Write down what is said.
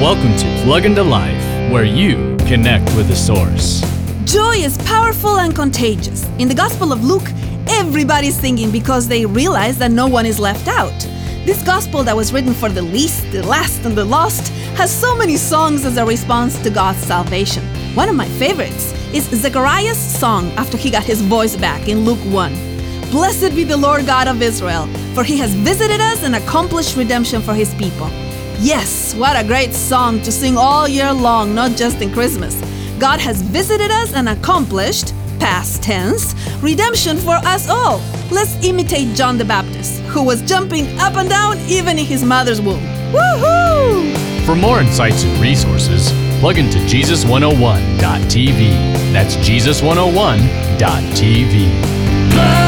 Welcome to Plug into Life, where you connect with the source. Joy is powerful and contagious. In the Gospel of Luke, everybody's singing because they realize that no one is left out. This gospel that was written for the least, the last, and the lost has so many songs as a response to God's salvation. One of my favorites is Zechariah's song after he got his voice back in Luke 1. Blessed be the Lord God of Israel, for he has visited us and accomplished redemption for his people. Yes, what a great song to sing all year long, not just in Christmas. God has visited us and accomplished, past tense, redemption for us all. Let's imitate John the Baptist, who was jumping up and down even in his mother's womb. Woohoo! For more insights and resources, plug into Jesus101.tv. That's Jesus101.tv.